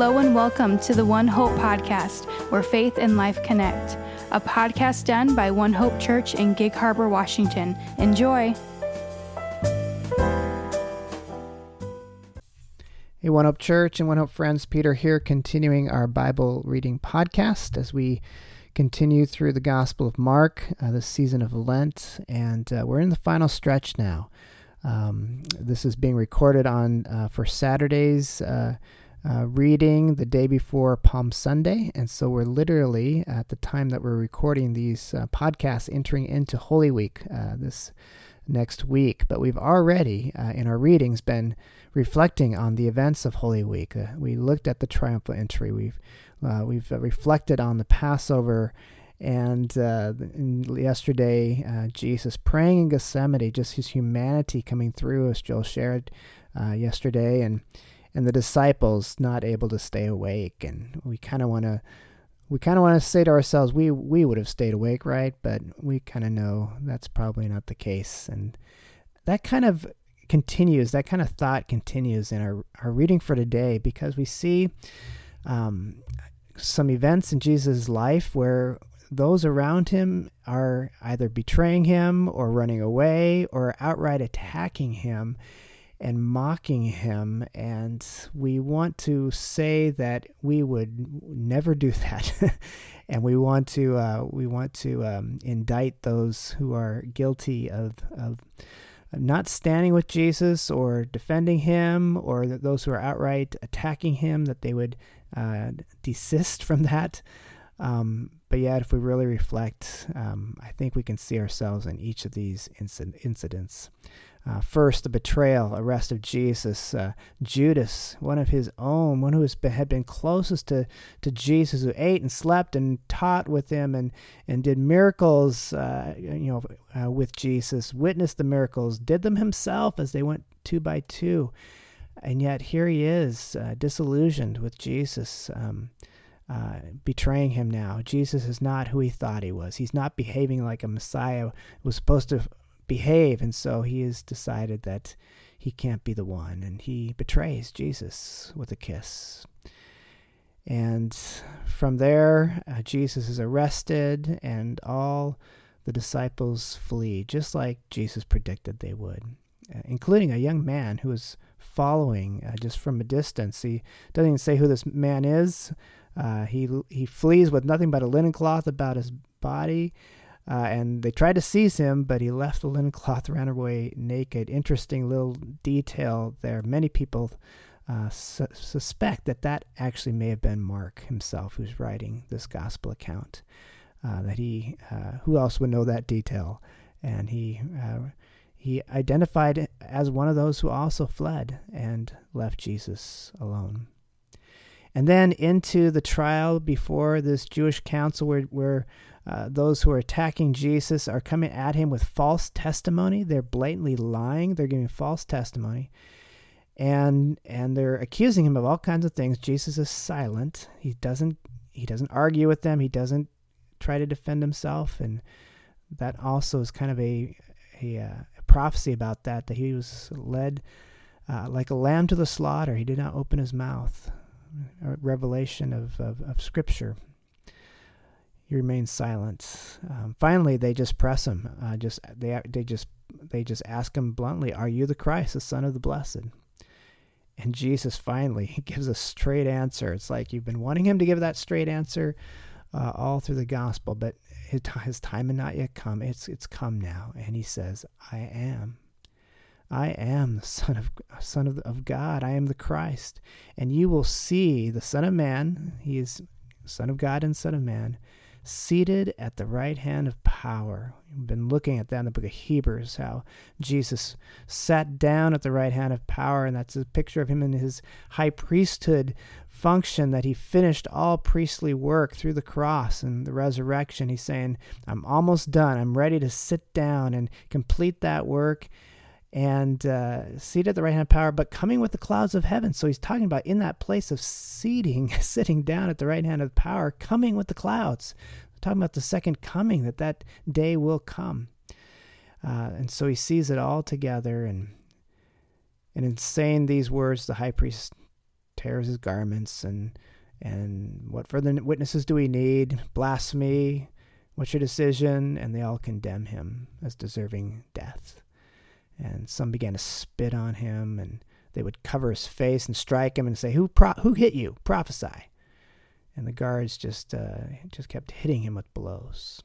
Hello and welcome to the One Hope podcast, where faith and life connect. A podcast done by One Hope Church in Gig Harbor, Washington. Enjoy. Hey, One Hope Church and One Hope friends, Peter here, continuing our Bible reading podcast as we continue through the Gospel of Mark, uh, this season of Lent, and uh, we're in the final stretch now. Um, this is being recorded on uh, for Saturday's uh, uh, reading the day before Palm Sunday. And so we're literally, at the time that we're recording these uh, podcasts, entering into Holy Week uh, this next week. But we've already, uh, in our readings, been reflecting on the events of Holy Week. Uh, we looked at the triumphal entry, we've, uh, we've reflected on the Passover. And yesterday, Jesus praying in Gethsemane, just his humanity coming through, as Joel shared yesterday. And and the disciples not able to stay awake. And we kind of want to we kind of want to say to ourselves we we would have stayed awake right? But we kind of know that's probably not the case. And that kind of continues that kind of thought continues in our, our reading for today because we see um, some events in jesus' life where those around him are either betraying him or running away or outright attacking him and mocking him. And we want to say that we would never do that. and we want to uh, we want to um, indict those who are guilty of, of not standing with Jesus or defending him, or those who are outright attacking him, that they would uh, desist from that. Um, but yet, if we really reflect, um, I think we can see ourselves in each of these incidents. Uh, first, the betrayal, arrest of Jesus. Uh, Judas, one of his own, one who been, had been closest to, to Jesus, who ate and slept and taught with him and, and did miracles uh, you know, uh, with Jesus, witnessed the miracles, did them himself as they went two by two. And yet here he is, uh, disillusioned with Jesus. Um, uh, betraying him now. Jesus is not who he thought he was. He's not behaving like a Messiah was supposed to behave. And so he has decided that he can't be the one. And he betrays Jesus with a kiss. And from there, uh, Jesus is arrested, and all the disciples flee, just like Jesus predicted they would, uh, including a young man who is following uh, just from a distance. He doesn't even say who this man is. Uh, he he flees with nothing but a linen cloth about his body, uh, and they tried to seize him, but he left the linen cloth, ran away naked. Interesting little detail there. Many people uh, su- suspect that that actually may have been Mark himself who's writing this gospel account. Uh, that he, uh, who else would know that detail? And he uh, he identified as one of those who also fled and left Jesus alone. And then into the trial before this Jewish council, where, where uh, those who are attacking Jesus are coming at him with false testimony. They're blatantly lying. They're giving false testimony. And and they're accusing him of all kinds of things. Jesus is silent. He doesn't he doesn't argue with them. He doesn't try to defend himself. And that also is kind of a a, uh, a prophecy about that that he was led uh, like a lamb to the slaughter. He did not open his mouth. Revelation of, of, of Scripture he remains silent. Um, finally, they just press him. Uh, just they they just they just ask him bluntly, "Are you the Christ, the Son of the Blessed?" And Jesus finally gives a straight answer. It's like you've been wanting him to give that straight answer uh, all through the gospel, but his time had not yet come. It's it's come now, and he says, "I am." I am the Son of Son of, of God. I am the Christ, and you will see the Son of Man. He is Son of God and Son of Man seated at the right hand of power. We've been looking at that in the book of Hebrews, how Jesus sat down at the right hand of power, and that's a picture of him in his high priesthood function that he finished all priestly work through the cross and the resurrection. He's saying, I'm almost done. I'm ready to sit down and complete that work and uh, seated at the right hand of power, but coming with the clouds of heaven. So he's talking about in that place of seating, sitting down at the right hand of power, coming with the clouds. Talking about the second coming, that that day will come. Uh, and so he sees it all together, and and in saying these words, the high priest tears his garments and and what further witnesses do we need? Blasphemy. What's your decision? And they all condemn him as deserving death. And some began to spit on him, and they would cover his face and strike him and say, "Who pro- who hit you? Prophesy." And the guards just uh, just kept hitting him with blows.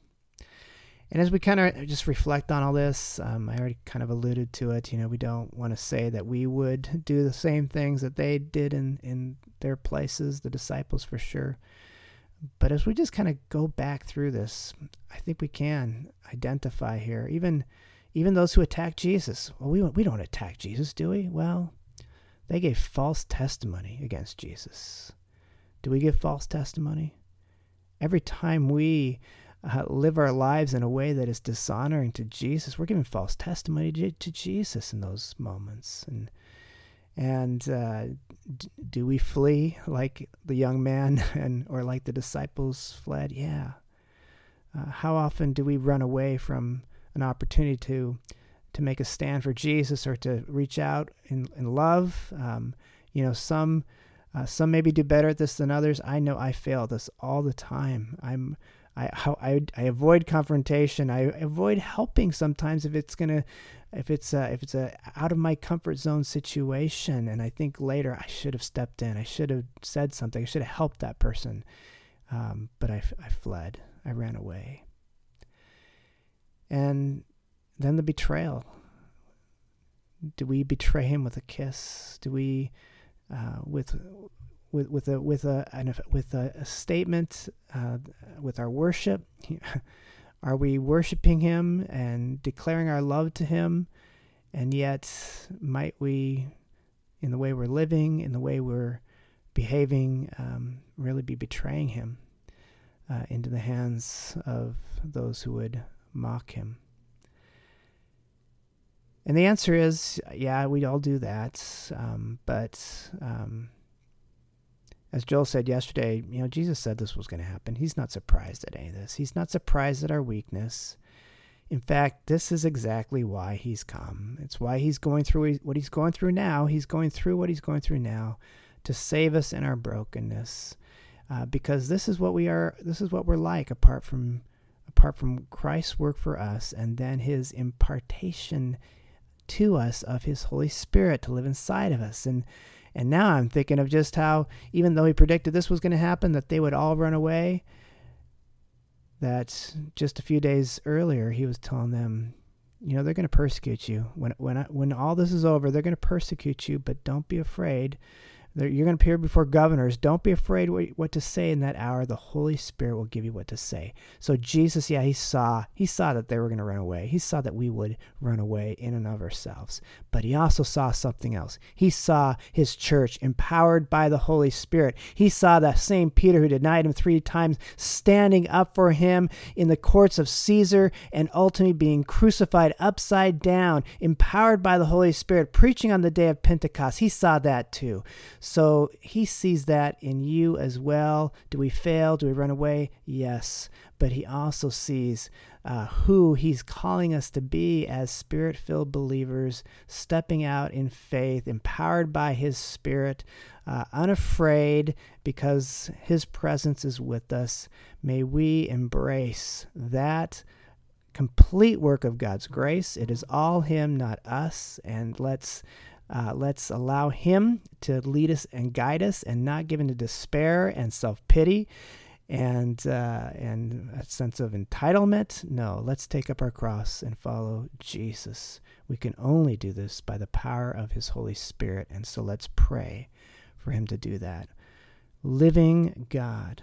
And as we kind of just reflect on all this, um, I already kind of alluded to it. You know, we don't want to say that we would do the same things that they did in, in their places, the disciples for sure. But as we just kind of go back through this, I think we can identify here, even even those who attack Jesus. Well, we, we don't attack Jesus, do we? Well, they gave false testimony against Jesus. Do we give false testimony? Every time we uh, live our lives in a way that is dishonoring to Jesus. We're giving false testimony to, to Jesus in those moments. And and uh, d- do we flee like the young man and or like the disciples fled? Yeah. Uh, how often do we run away from an opportunity to to make a stand for Jesus or to reach out in, in love? Um, you know, some uh, some maybe do better at this than others. I know I fail this all the time. I'm I, how, I, I avoid confrontation. I avoid helping sometimes if it's gonna, if it's a, if it's a out of my comfort zone situation. And I think later I should have stepped in. I should have said something. I should have helped that person. Um, but I, I fled. I ran away. And then the betrayal. Do we betray him with a kiss? Do we, uh, with with with a with a an, with a, a statement uh, with our worship? Are we worshiping Him and declaring our love to Him? And yet, might we, in the way we're living, in the way we're behaving, um, really be betraying Him uh, into the hands of those who would mock Him? And the answer is, yeah, we all do that. Um, but um, as Joel said yesterday, you know, Jesus said this was going to happen. He's not surprised at any of this. He's not surprised at our weakness. In fact, this is exactly why he's come. It's why he's going through what he's going through now. He's going through what he's going through now to save us in our brokenness. Uh, because this is what we are this is what we're like apart from apart from Christ's work for us and then his impartation to us of his Holy Spirit to live inside of us. And and now I'm thinking of just how, even though he predicted this was going to happen, that they would all run away, that just a few days earlier he was telling them, you know, they're going to persecute you. When, when, I, when all this is over, they're going to persecute you, but don't be afraid you're going to appear before governors. Don't be afraid what to say in that hour. The Holy Spirit will give you what to say. So Jesus, yeah, he saw he saw that they were going to run away. He saw that we would run away in and of ourselves. But he also saw something else. He saw his church empowered by the Holy Spirit. He saw that same Peter who denied him three times standing up for him in the courts of Caesar and ultimately being crucified upside down, empowered by the Holy Spirit, preaching on the day of Pentecost. He saw that too. So he sees that in you as well. Do we fail? Do we run away? Yes. But he also sees uh, who he's calling us to be as spirit filled believers, stepping out in faith, empowered by his spirit, uh, unafraid because his presence is with us. May we embrace that complete work of God's grace. It is all him, not us. And let's uh, let's allow Him to lead us and guide us and not give into despair and self pity and uh, and a sense of entitlement. No, let's take up our cross and follow Jesus. We can only do this by the power of His Holy Spirit, and so let's pray for Him to do that. Living God,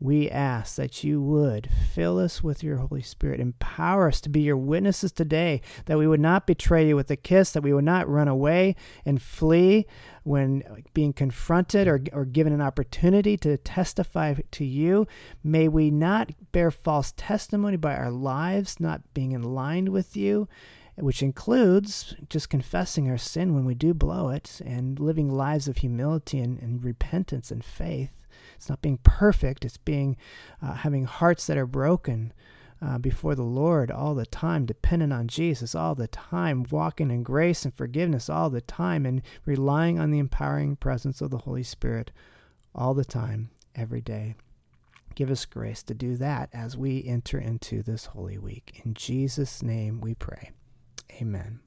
we ask that you would fill us with your Holy Spirit, empower us to be your witnesses today, that we would not betray you with a kiss, that we would not run away and flee when being confronted or, or given an opportunity to testify to you. May we not bear false testimony by our lives not being in line with you, which includes just confessing our sin when we do blow it and living lives of humility and, and repentance and faith. It's not being perfect, it's being uh, having hearts that are broken uh, before the Lord all the time, dependent on Jesus all the time, walking in grace and forgiveness all the time, and relying on the empowering presence of the Holy Spirit all the time, every day. Give us grace to do that as we enter into this Holy Week. In Jesus' name we pray. Amen.